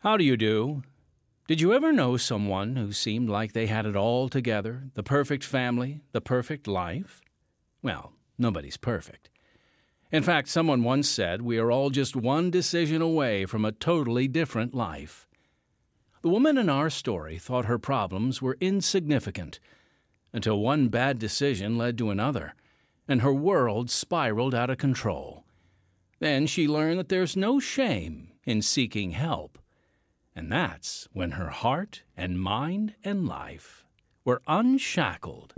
How do you do? Did you ever know someone who seemed like they had it all together the perfect family, the perfect life? Well, nobody's perfect. In fact, someone once said we are all just one decision away from a totally different life. The woman in our story thought her problems were insignificant until one bad decision led to another, and her world spiraled out of control. Then she learned that there's no shame in seeking help. And that's when her heart and mind and life were unshackled.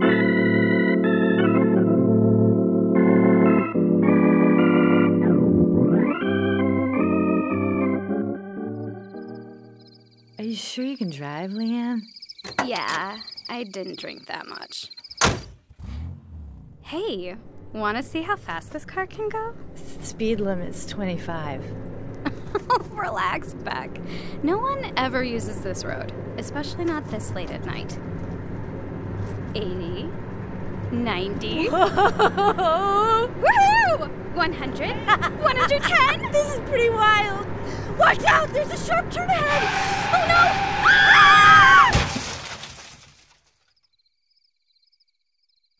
Are you sure you can drive, Leanne? Yeah, I didn't drink that much. Hey, want to see how fast this car can go? Speed limit's 25. Relax, Beck. No one ever uses this road, especially not this late at night. 80, 90. Woohoo! 100, 110. This is pretty wild. Watch out! There's a sharp turn ahead. Oh no! Ah!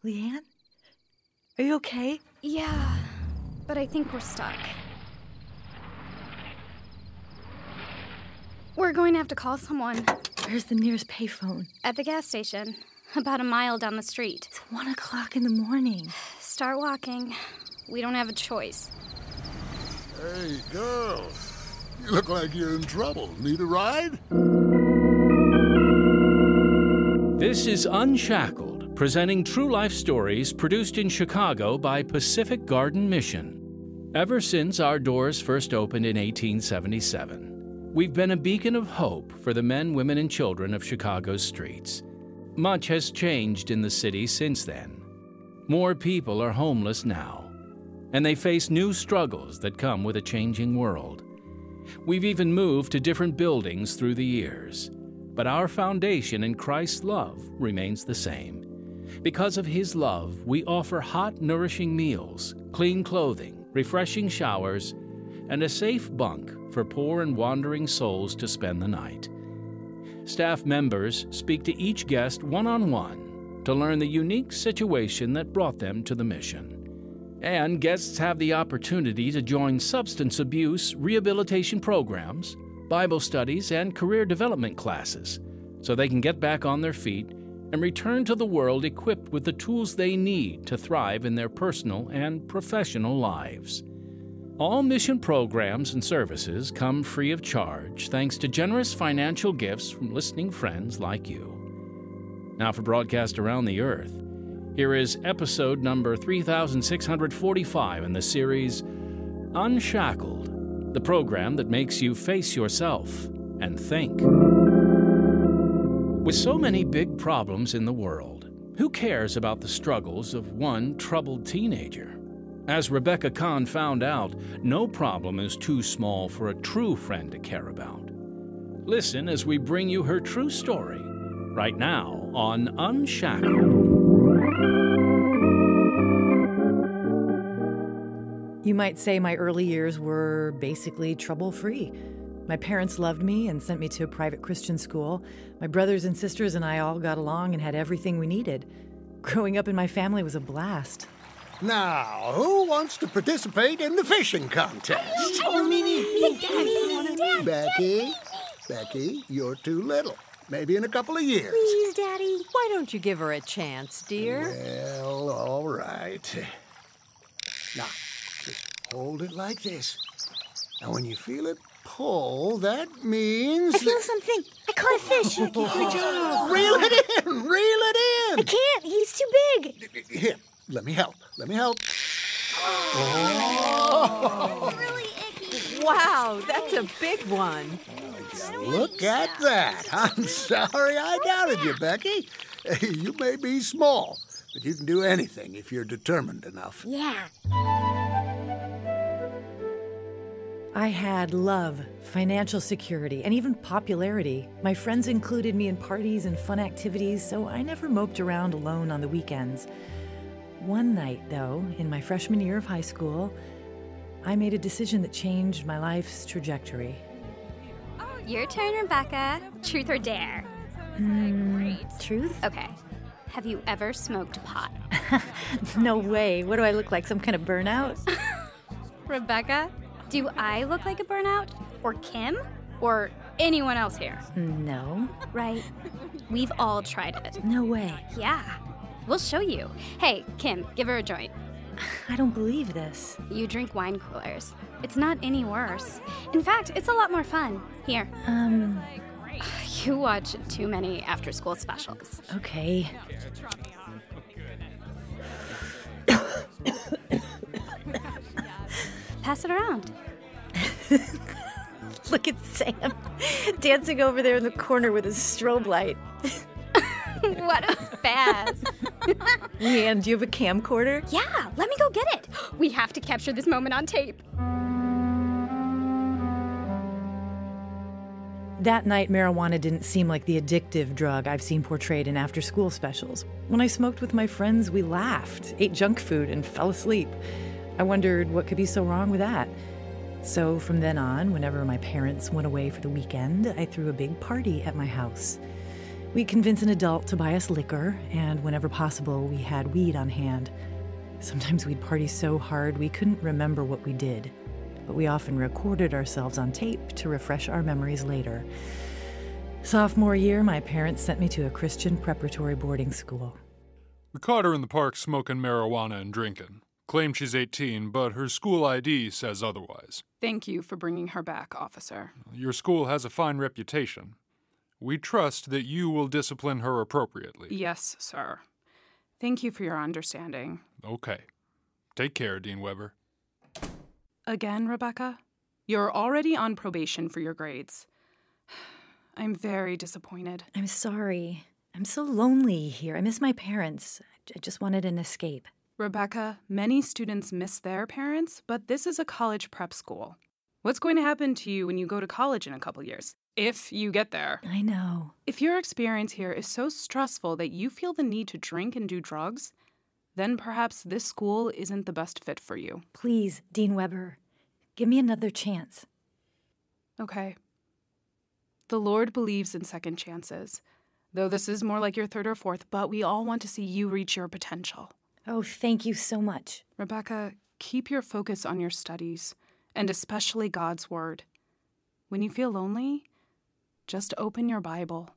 Leanne? Are you okay? Yeah, but I think we're stuck. We're going to have to call someone Where's the nearest payphone? at the gas station, about a mile down the street. It's one o'clock in the morning. Start walking. We don't have a choice. Hey, girl. You look like you're in trouble. Need a ride? This is Unshackled, presenting true life stories produced in Chicago by Pacific Garden Mission. Ever since our doors first opened in 1877, we've been a beacon of hope for the men, women, and children of Chicago's streets. Much has changed in the city since then. More people are homeless now, and they face new struggles that come with a changing world. We've even moved to different buildings through the years, but our foundation in Christ's love remains the same. Because of His love, we offer hot, nourishing meals, clean clothing, refreshing showers, and a safe bunk for poor and wandering souls to spend the night. Staff members speak to each guest one on one to learn the unique situation that brought them to the mission. And guests have the opportunity to join substance abuse rehabilitation programs, Bible studies, and career development classes so they can get back on their feet and return to the world equipped with the tools they need to thrive in their personal and professional lives. All mission programs and services come free of charge thanks to generous financial gifts from listening friends like you. Now, for broadcast around the earth, here is episode number 3645 in the series Unshackled, the program that makes you face yourself and think. With so many big problems in the world, who cares about the struggles of one troubled teenager? As Rebecca Khan found out, no problem is too small for a true friend to care about. Listen as we bring you her true story right now on Unshackled. You might say my early years were basically trouble free. My parents loved me and sent me to a private Christian school. My brothers and sisters and I all got along and had everything we needed. Growing up in my family was a blast. Now, who wants to participate in the fishing contest? Oh, me. me! Becky, Becky, you're too little. Maybe in a couple of years. Please, Daddy. Why don't you give her a chance, dear? Well, all right. Now, just hold it like this. Now, when you feel it pull, that means. I feel something. I caught a fish. Oh, Good job. Reel it in. Reel it in. I can't. He's too big. Here, let me help. Let me help. Oh. Really icky. Wow, that's a big one. Look at that. I'm sorry I doubted you, Becky. You may be small, but you can do anything if you're determined enough. Yeah. I had love, financial security, and even popularity. My friends included me in parties and fun activities, so I never moped around alone on the weekends. One night, though, in my freshman year of high school, I made a decision that changed my life's trajectory. Oh, Your turn, Rebecca. Truth or dare? Mm, truth? Okay. Have you ever smoked pot? No way. What do I look like? Some kind of burnout? Rebecca, do I look like a burnout? Or Kim? Or anyone else here? No. Right. We've all tried it. No way. Yeah. We'll show you. Hey, Kim, give her a joint. I don't believe this. You drink wine coolers. It's not any worse. In fact, it's a lot more fun. Here, Um, you watch too many after school specials. okay. Pass it around. Look at Sam dancing over there in the corner with his strobe light. what a spaz. Leanne, do you have a camcorder? yeah, let me go get it. We have to capture this moment on tape. That night, marijuana didn't seem like the addictive drug I've seen portrayed in after school specials. When I smoked with my friends, we laughed, ate junk food, and fell asleep. I wondered what could be so wrong with that. So from then on, whenever my parents went away for the weekend, I threw a big party at my house. We'd convince an adult to buy us liquor, and whenever possible, we had weed on hand. Sometimes we'd party so hard we couldn't remember what we did, but we often recorded ourselves on tape to refresh our memories later. Sophomore year, my parents sent me to a Christian preparatory boarding school. We caught her in the park smoking marijuana and drinking. Claimed she's 18, but her school ID says otherwise. Thank you for bringing her back, officer. Your school has a fine reputation. We trust that you will discipline her appropriately. Yes, sir. Thank you for your understanding. Okay. Take care, Dean Weber. Again, Rebecca, you're already on probation for your grades. I'm very disappointed. I'm sorry. I'm so lonely here. I miss my parents. I just wanted an escape. Rebecca, many students miss their parents, but this is a college prep school. What's going to happen to you when you go to college in a couple years? If you get there. I know. If your experience here is so stressful that you feel the need to drink and do drugs, then perhaps this school isn't the best fit for you. Please, Dean Weber, give me another chance. Okay. The Lord believes in second chances, though this is more like your third or fourth, but we all want to see you reach your potential. Oh, thank you so much. Rebecca, keep your focus on your studies, and especially God's Word. When you feel lonely, just open your Bible.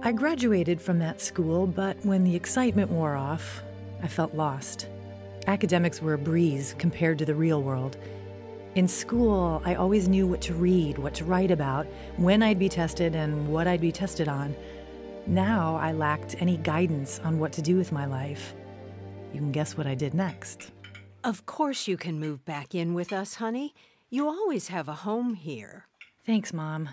I graduated from that school, but when the excitement wore off, I felt lost. Academics were a breeze compared to the real world. In school, I always knew what to read, what to write about, when I'd be tested, and what I'd be tested on. Now I lacked any guidance on what to do with my life. You can guess what I did next. Of course you can move back in with us, honey. You always have a home here. Thanks, Mom.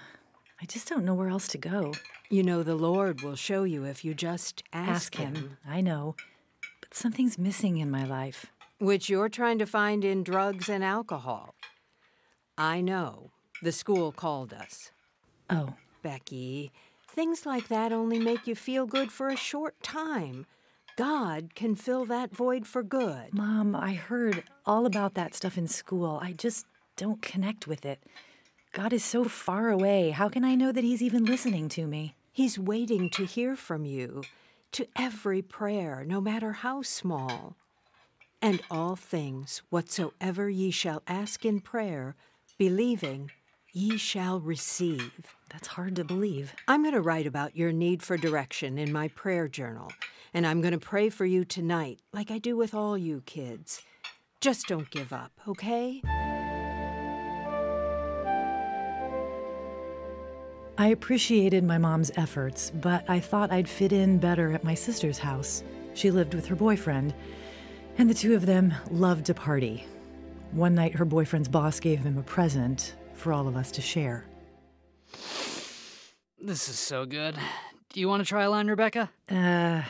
I just don't know where else to go. You know the Lord will show you if you just ask, Ask him. I know. But something's missing in my life. Which you're trying to find in drugs and alcohol. I know. The school called us. Oh, Becky, things like that only make you feel good for a short time. God can fill that void for good. Mom, I heard all about that stuff in school. I just don't connect with it. God is so far away. How can I know that He's even listening to me? He's waiting to hear from you, to every prayer, no matter how small. And all things whatsoever ye shall ask in prayer, believing, ye shall receive. That's hard to believe. I'm going to write about your need for direction in my prayer journal, and I'm going to pray for you tonight, like I do with all you kids. Just don't give up, okay? I appreciated my mom's efforts, but I thought I'd fit in better at my sister's house. She lived with her boyfriend, and the two of them loved to party. One night, her boyfriend's boss gave him a present for all of us to share. This is so good. Do you want to try a line, Rebecca? Uh,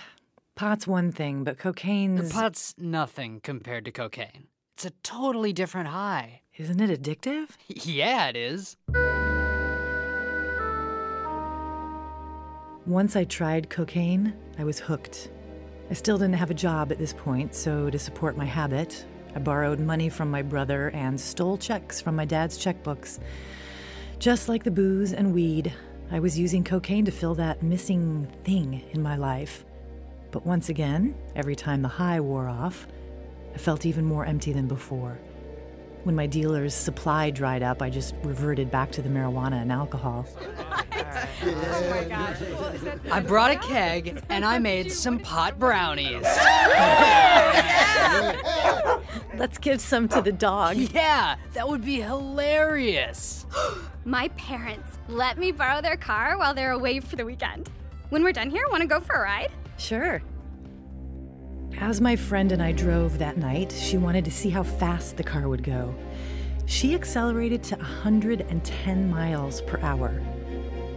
pot's one thing, but The cocaine's. pot's nothing compared to cocaine. It's a totally different high. Isn't it addictive? Yeah, it is. Once I tried cocaine, I was hooked. I still didn't have a job at this point, so to support my habit, I borrowed money from my brother and stole checks from my dad's checkbooks. Just like the booze and weed, I was using cocaine to fill that missing thing in my life. But once again, every time the high wore off, I felt even more empty than before. When my dealer's supply dried up, I just reverted back to the marijuana and alcohol. I brought a keg and I made some pot brownies. Let's give some to the dog. Yeah, that would be hilarious. My parents let me borrow their car while they're away for the weekend. When we're done here, want to go for a ride? Sure. As my friend and I drove that night, she wanted to see how fast the car would go. She accelerated to 110 miles per hour.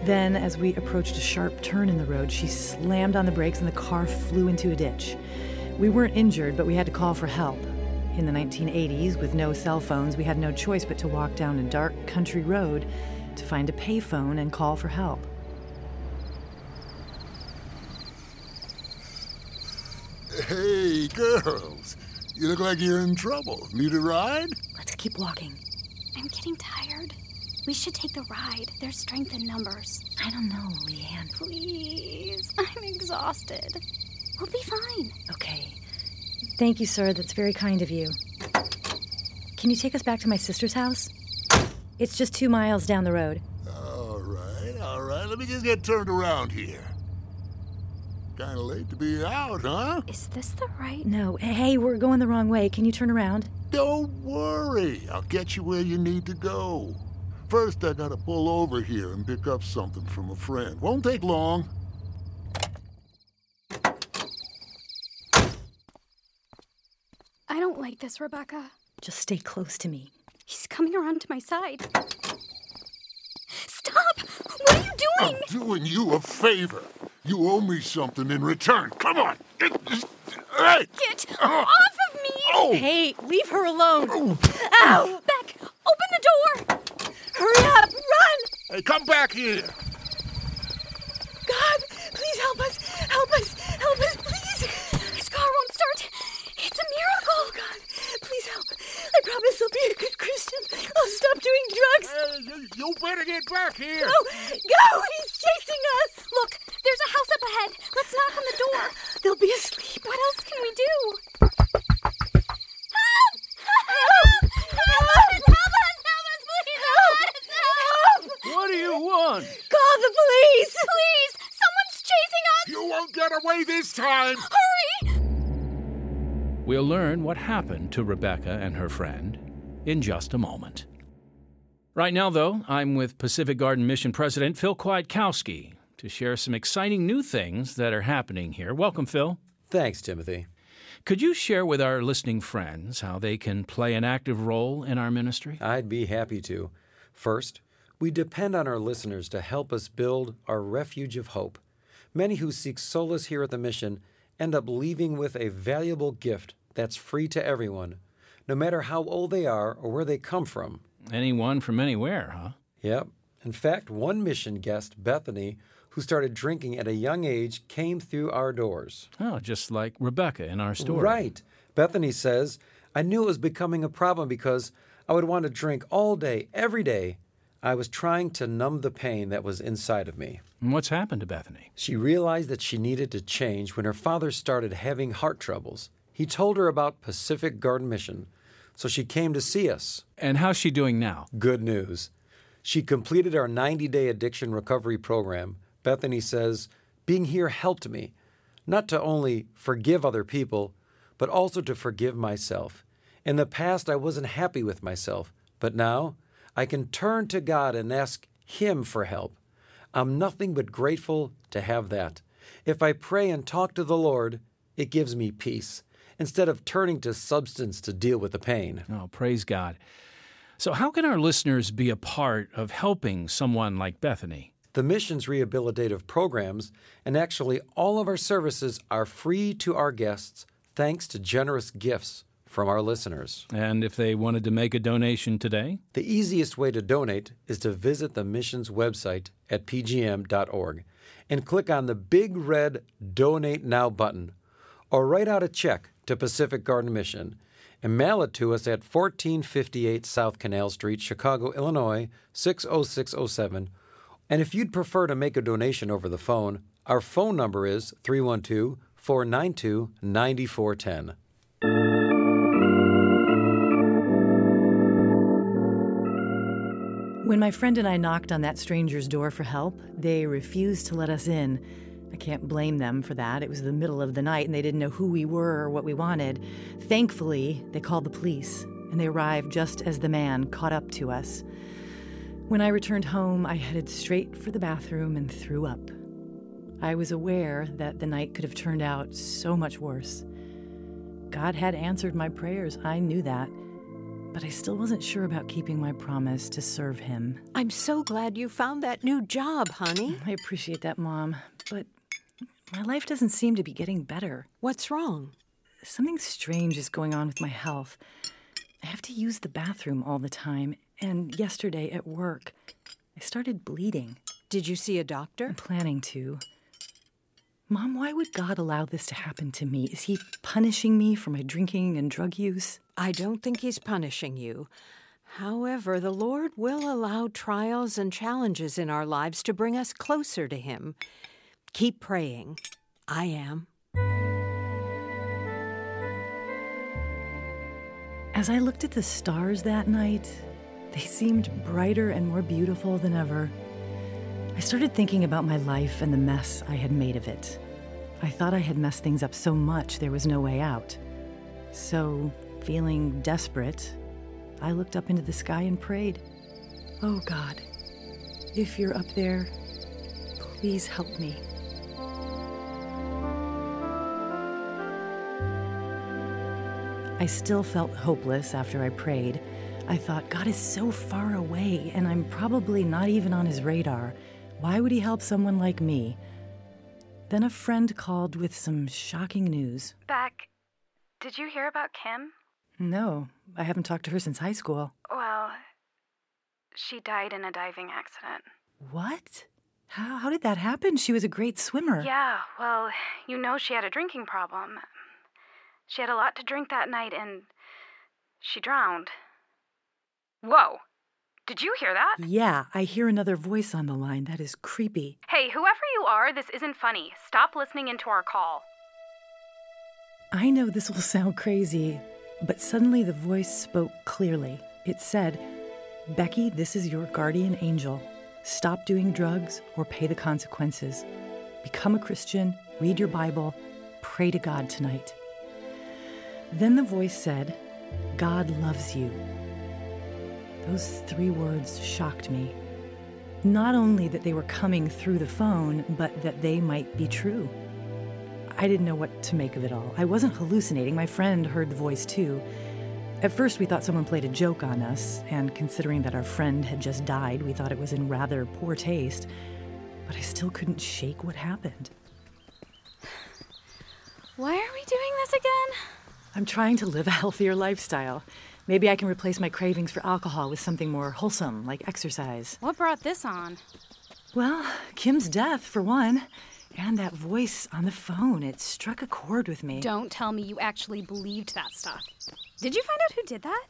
Then, as we approached a sharp turn in the road, she slammed on the brakes and the car flew into a ditch. We weren't injured, but we had to call for help. In the 1980s, with no cell phones, we had no choice but to walk down a dark country road to find a payphone and call for help. Hey, girls. You look like you're in trouble. Need a ride? Let's keep walking. I'm getting tired. We should take the ride. There's strength in numbers. I don't know, Leanne. Please. I'm exhausted. We'll be fine. Okay. Thank you, sir. That's very kind of you. Can you take us back to my sister's house? It's just two miles down the road. All right, all right. Let me just get turned around here. Kinda late to be out, huh? Is this the right? No. Hey, we're going the wrong way. Can you turn around? Don't worry. I'll get you where you need to go. First, I gotta pull over here and pick up something from a friend. Won't take long. I don't like this, Rebecca. Just stay close to me. He's coming around to my side. Stop! What are you doing? I'm doing you a favor. You owe me something in return. Come on. Hey! Get uh-huh. off of me! Oh! Hey, leave her alone. Oh. Ow! Beck, open the door! Hurry up! Run! Hey, come back here. God, please help us! Help us! Help us, please! His car won't start. It's a miracle. Oh, God, please help. I promise I'll be a good Christian. I'll stop doing drugs. Hey, you, you better get back here. Go! Go! He's chasing us! Look, there's a house up ahead. Let's knock on the door. They'll be asleep. What else can we do? Help! Help! Help us! Help us! Please! Help! What do you want? Call the police! Please! Someone's chasing us! You won't get away this time. Hurry! We'll learn what happened to Rebecca and her friend in just a moment. Right now, though, I'm with Pacific Garden Mission President Phil Kwiatkowski to share some exciting new things that are happening here. Welcome, Phil. Thanks, Timothy. Could you share with our listening friends how they can play an active role in our ministry? I'd be happy to. First, we depend on our listeners to help us build our refuge of hope. Many who seek solace here at the mission end up leaving with a valuable gift that's free to everyone, no matter how old they are or where they come from. Anyone from anywhere, huh? Yep. In fact, one mission guest, Bethany, who started drinking at a young age, came through our doors. Oh, just like Rebecca in our story. Right. Bethany says, I knew it was becoming a problem because I would want to drink all day, every day. I was trying to numb the pain that was inside of me. And what's happened to Bethany? She realized that she needed to change when her father started having heart troubles. He told her about Pacific Garden Mission, so she came to see us. And how's she doing now? Good news. She completed our 90 day addiction recovery program. Bethany says, Being here helped me, not to only forgive other people, but also to forgive myself. In the past, I wasn't happy with myself, but now I can turn to God and ask Him for help. I'm nothing but grateful to have that. If I pray and talk to the Lord, it gives me peace instead of turning to substance to deal with the pain. Oh, praise God. So, how can our listeners be a part of helping someone like Bethany? The mission's rehabilitative programs, and actually all of our services, are free to our guests thanks to generous gifts from our listeners. And if they wanted to make a donation today? The easiest way to donate is to visit the mission's website at pgm.org and click on the big red Donate Now button, or write out a check to Pacific Garden Mission. and mail it to us at 1458 South Canal Street, Chicago, Illinois 60607. And if you'd prefer to make a donation over the phone, our phone number is 312 492 9410. When my friend and I knocked on that stranger's door for help, they refused to let us in. I can't blame them for that. It was the middle of the night and they didn't know who we were or what we wanted. Thankfully, they called the police and they arrived just as the man caught up to us. When I returned home, I headed straight for the bathroom and threw up. I was aware that the night could have turned out so much worse. God had answered my prayers, I knew that but I still wasn't sure about keeping my promise to serve him. I'm so glad you found that new job, honey. I appreciate that, Mom, but my life doesn't seem to be getting better. What's wrong? Something strange is going on with my health. I have to use the bathroom all the time, and yesterday at work, I started bleeding. Did you see a doctor? I'm planning to. Mom, why would God allow this to happen to me? Is He punishing me for my drinking and drug use? I don't think He's punishing you. However, the Lord will allow trials and challenges in our lives to bring us closer to Him. Keep praying. I am. As I looked at the stars that night, they seemed brighter and more beautiful than ever. I started thinking about my life and the mess I had made of it. I thought I had messed things up so much there was no way out. So, feeling desperate, I looked up into the sky and prayed, Oh God, if you're up there, please help me. I still felt hopeless after I prayed. I thought, God is so far away, and I'm probably not even on his radar. Why would he help someone like me? Then a friend called with some shocking news. Beck, did you hear about Kim? No, I haven't talked to her since high school. Well, she died in a diving accident. What? How, how did that happen? She was a great swimmer. Yeah, well, you know she had a drinking problem. She had a lot to drink that night and she drowned. Whoa! Did you hear that? Yeah, I hear another voice on the line. That is creepy. Hey, whoever you are, this isn't funny. Stop listening into our call. I know this will sound crazy, but suddenly the voice spoke clearly. It said, Becky, this is your guardian angel. Stop doing drugs or pay the consequences. Become a Christian, read your Bible, pray to God tonight. Then the voice said, God loves you. Those three words shocked me. Not only that they were coming through the phone, but that they might be true. I didn't know what to make of it all. I wasn't hallucinating. My friend heard the voice too. At first, we thought someone played a joke on us, and considering that our friend had just died, we thought it was in rather poor taste. But I still couldn't shake what happened. Why are we doing this again? I'm trying to live a healthier lifestyle. Maybe I can replace my cravings for alcohol with something more wholesome, like exercise. What brought this on? Well, Kim's death, for one. And that voice on the phone, it struck a chord with me. Don't tell me you actually believed that stuff. Did you find out who did that?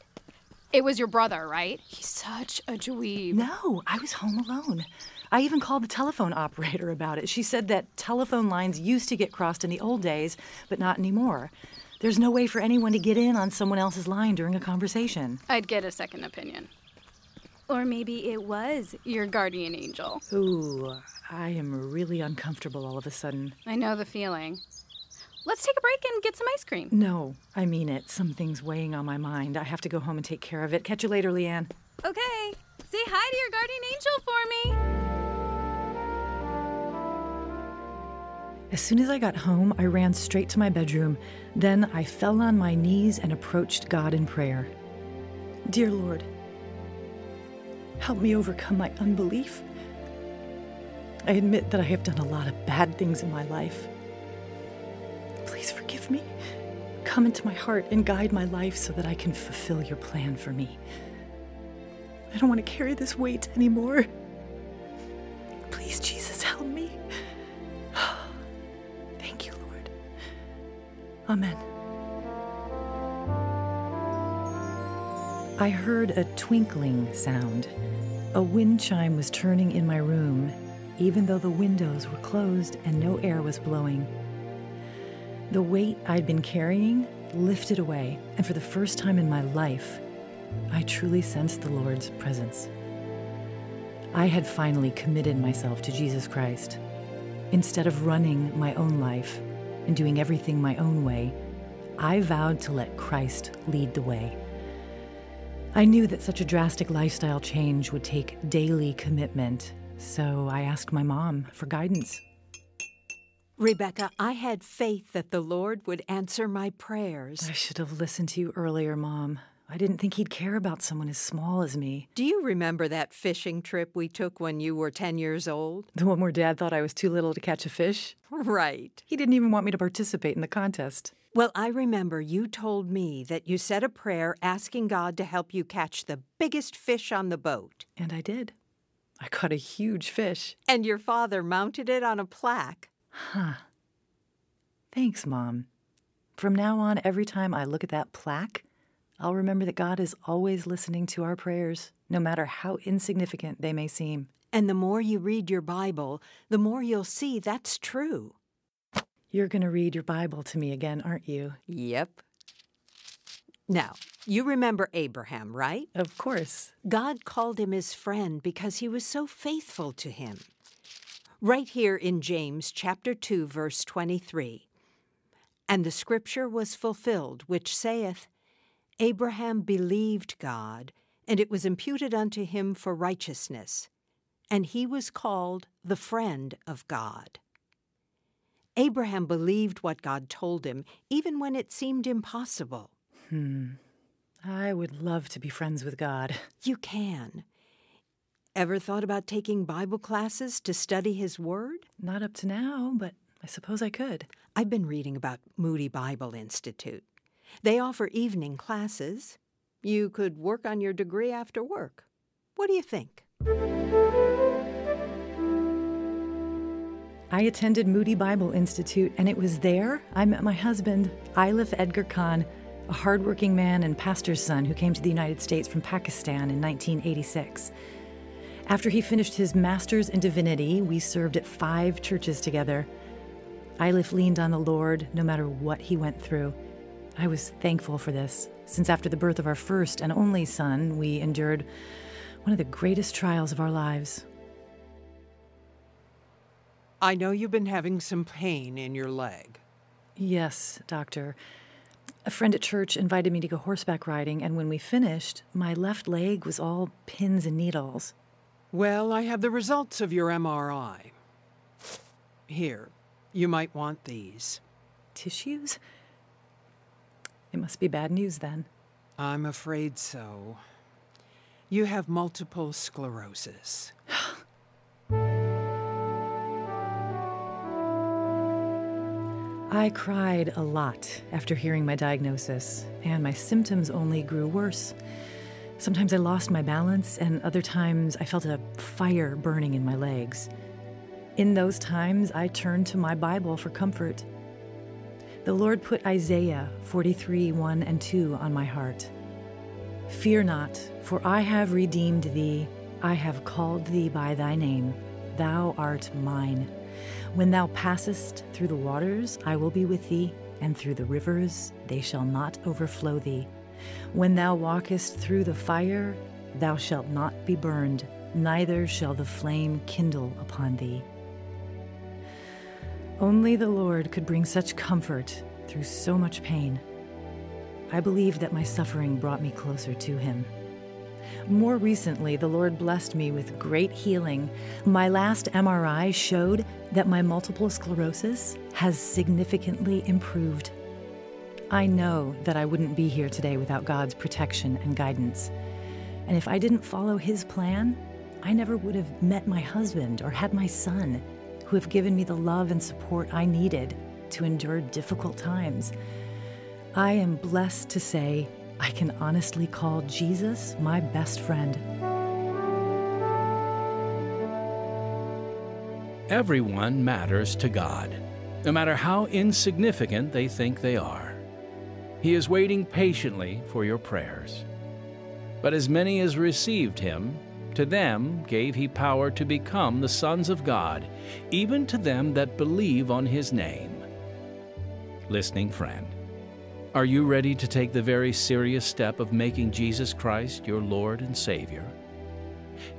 It was your brother, right? He's such a dweeb. No, I was home alone. I even called the telephone operator about it. She said that telephone lines used to get crossed in the old days, but not anymore. There's no way for anyone to get in on someone else's line during a conversation. I'd get a second opinion. Or maybe it was your guardian angel. Ooh, I am really uncomfortable all of a sudden. I know the feeling. Let's take a break and get some ice cream. No, I mean it. Something's weighing on my mind. I have to go home and take care of it. Catch you later, Leanne. Okay. Say hi to your guardian angel for me. As soon as I got home, I ran straight to my bedroom. Then I fell on my knees and approached God in prayer. Dear Lord, help me overcome my unbelief. I admit that I have done a lot of bad things in my life. Please forgive me. Come into my heart and guide my life so that I can fulfill your plan for me. I don't want to carry this weight anymore. Amen. I heard a twinkling sound. A wind chime was turning in my room, even though the windows were closed and no air was blowing. The weight I'd been carrying lifted away, and for the first time in my life, I truly sensed the Lord's presence. I had finally committed myself to Jesus Christ. Instead of running my own life and doing everything my own way, I vowed to let Christ lead the way. I knew that such a drastic lifestyle change would take daily commitment, so I asked my mom for guidance. Rebecca, I had faith that the Lord would answer my prayers. I should have listened to you earlier, Mom. I didn't think he'd care about someone as small as me. Do you remember that fishing trip we took when you were 10 years old? The one where Dad thought I was too little to catch a fish? Right. He didn't even want me to participate in the contest. Well, I remember you told me that you said a prayer asking God to help you catch the biggest fish on the boat. And I did. I caught a huge fish. And your father mounted it on a plaque. Huh. Thanks, Mom. From now on, every time I look at that plaque, I'll remember that God is always listening to our prayers, no matter how insignificant they may seem. And the more you read your Bible, the more you'll see that's true. You're going to read your Bible to me again, aren't you? Yep. Now, you remember Abraham, right? Of course. God called him his friend because he was so faithful to him. Right here in James chapter 2 verse 23. And the scripture was fulfilled which saith, Abraham believed God, and it was imputed unto him for righteousness, and he was called the friend of God. Abraham believed what God told him, even when it seemed impossible. Hmm. I would love to be friends with God. You can. Ever thought about taking Bible classes to study His Word? Not up to now, but I suppose I could. I've been reading about Moody Bible Institute. They offer evening classes. You could work on your degree after work. What do you think? I attended Moody Bible Institute, and it was there I met my husband, Ilif Edgar Khan, a hardworking man and pastor's son who came to the United States from Pakistan in 1986. After he finished his master's in divinity, we served at five churches together. Ilif leaned on the Lord no matter what he went through. I was thankful for this, since after the birth of our first and only son, we endured one of the greatest trials of our lives. I know you've been having some pain in your leg. Yes, doctor. A friend at church invited me to go horseback riding, and when we finished, my left leg was all pins and needles. Well, I have the results of your MRI. Here, you might want these. Tissues? It must be bad news then. I'm afraid so. You have multiple sclerosis. I cried a lot after hearing my diagnosis, and my symptoms only grew worse. Sometimes I lost my balance, and other times I felt a fire burning in my legs. In those times, I turned to my Bible for comfort. The Lord put Isaiah 43 1 and 2 on my heart. Fear not, for I have redeemed thee, I have called thee by thy name, thou art mine. When thou passest through the waters, I will be with thee, and through the rivers, they shall not overflow thee. When thou walkest through the fire, thou shalt not be burned, neither shall the flame kindle upon thee. Only the Lord could bring such comfort through so much pain. I believe that my suffering brought me closer to Him. More recently, the Lord blessed me with great healing. My last MRI showed that my multiple sclerosis has significantly improved. I know that I wouldn't be here today without God's protection and guidance. And if I didn't follow His plan, I never would have met my husband or had my son, who have given me the love and support I needed to endure difficult times. I am blessed to say I can honestly call Jesus my best friend. Everyone matters to God, no matter how insignificant they think they are. He is waiting patiently for your prayers. But as many as received him, to them gave he power to become the sons of God, even to them that believe on his name. Listening friend, are you ready to take the very serious step of making Jesus Christ your Lord and Savior?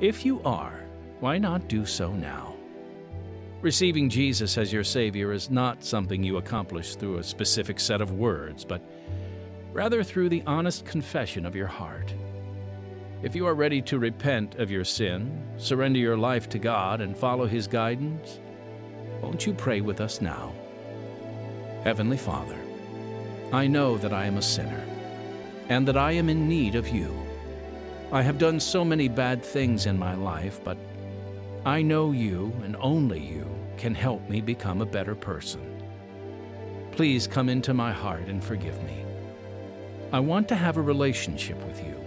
If you are, why not do so now? Receiving Jesus as your Savior is not something you accomplish through a specific set of words, but rather through the honest confession of your heart. If you are ready to repent of your sin, surrender your life to God, and follow His guidance, won't you pray with us now? Heavenly Father, I know that I am a sinner and that I am in need of you. I have done so many bad things in my life, but I know you and only you can help me become a better person. Please come into my heart and forgive me. I want to have a relationship with you.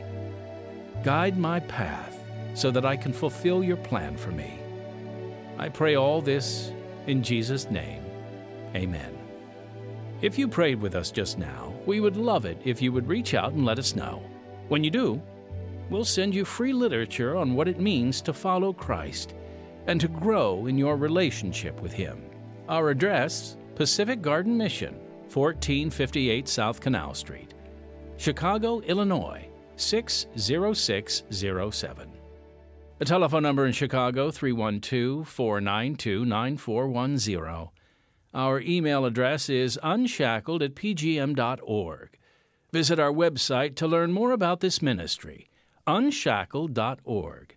Guide my path so that I can fulfill your plan for me. I pray all this in Jesus' name. Amen. If you prayed with us just now, we would love it if you would reach out and let us know. When you do, we'll send you free literature on what it means to follow Christ and to grow in your relationship with Him. Our address Pacific Garden Mission, 1458 South Canal Street, Chicago, Illinois 60607. The telephone number in Chicago 312 492 9410. Our email address is unshackled at pgm.org. Visit our website to learn more about this ministry, unshackled.org.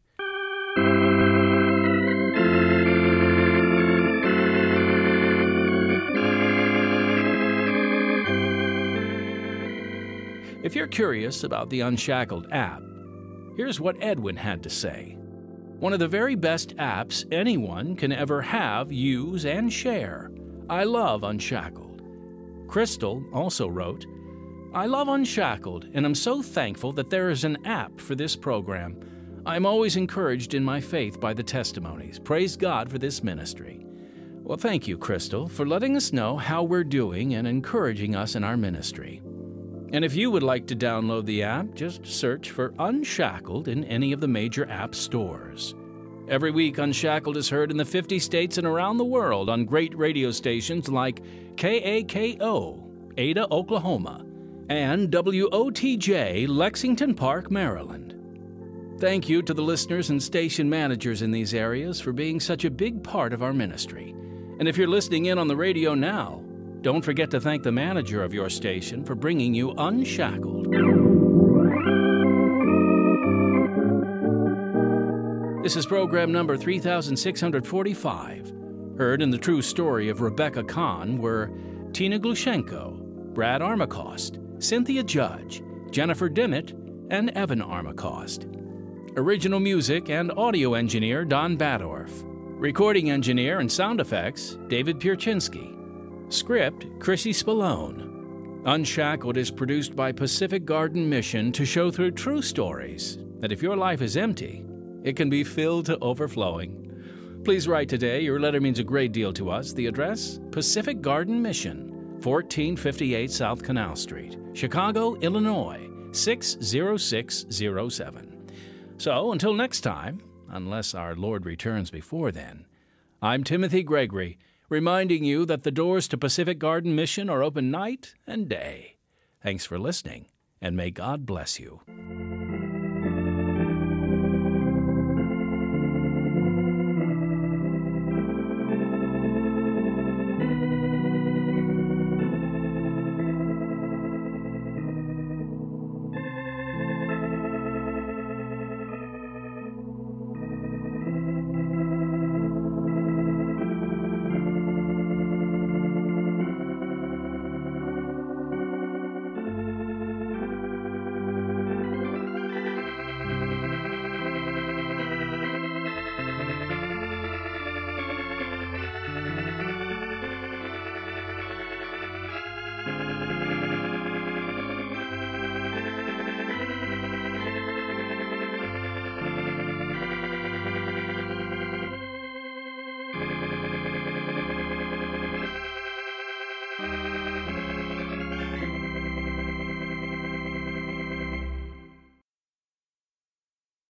If you're curious about the Unshackled app, here's what Edwin had to say. One of the very best apps anyone can ever have, use, and share. I love Unshackled. Crystal also wrote, I love Unshackled, and I'm so thankful that there is an app for this program. I'm always encouraged in my faith by the testimonies. Praise God for this ministry. Well, thank you, Crystal, for letting us know how we're doing and encouraging us in our ministry. And if you would like to download the app, just search for Unshackled in any of the major app stores. Every week, Unshackled is heard in the 50 states and around the world on great radio stations like KAKO, Ada, Oklahoma, and WOTJ, Lexington Park, Maryland. Thank you to the listeners and station managers in these areas for being such a big part of our ministry. And if you're listening in on the radio now, don't forget to thank the manager of your station for bringing you Unshackled. This is program number 3645. Heard in the true story of Rebecca Khan were Tina Glushenko, Brad Armacost, Cynthia Judge, Jennifer Dimmitt, and Evan Armacost. Original music and audio engineer Don Badorf. Recording engineer and sound effects David Pierczynski. Script Chrissy Spallone. Unshackled is produced by Pacific Garden Mission to show through true stories that if your life is empty, it can be filled to overflowing. Please write today. Your letter means a great deal to us. The address Pacific Garden Mission, 1458 South Canal Street, Chicago, Illinois 60607. So until next time, unless our Lord returns before then, I'm Timothy Gregory, reminding you that the doors to Pacific Garden Mission are open night and day. Thanks for listening, and may God bless you.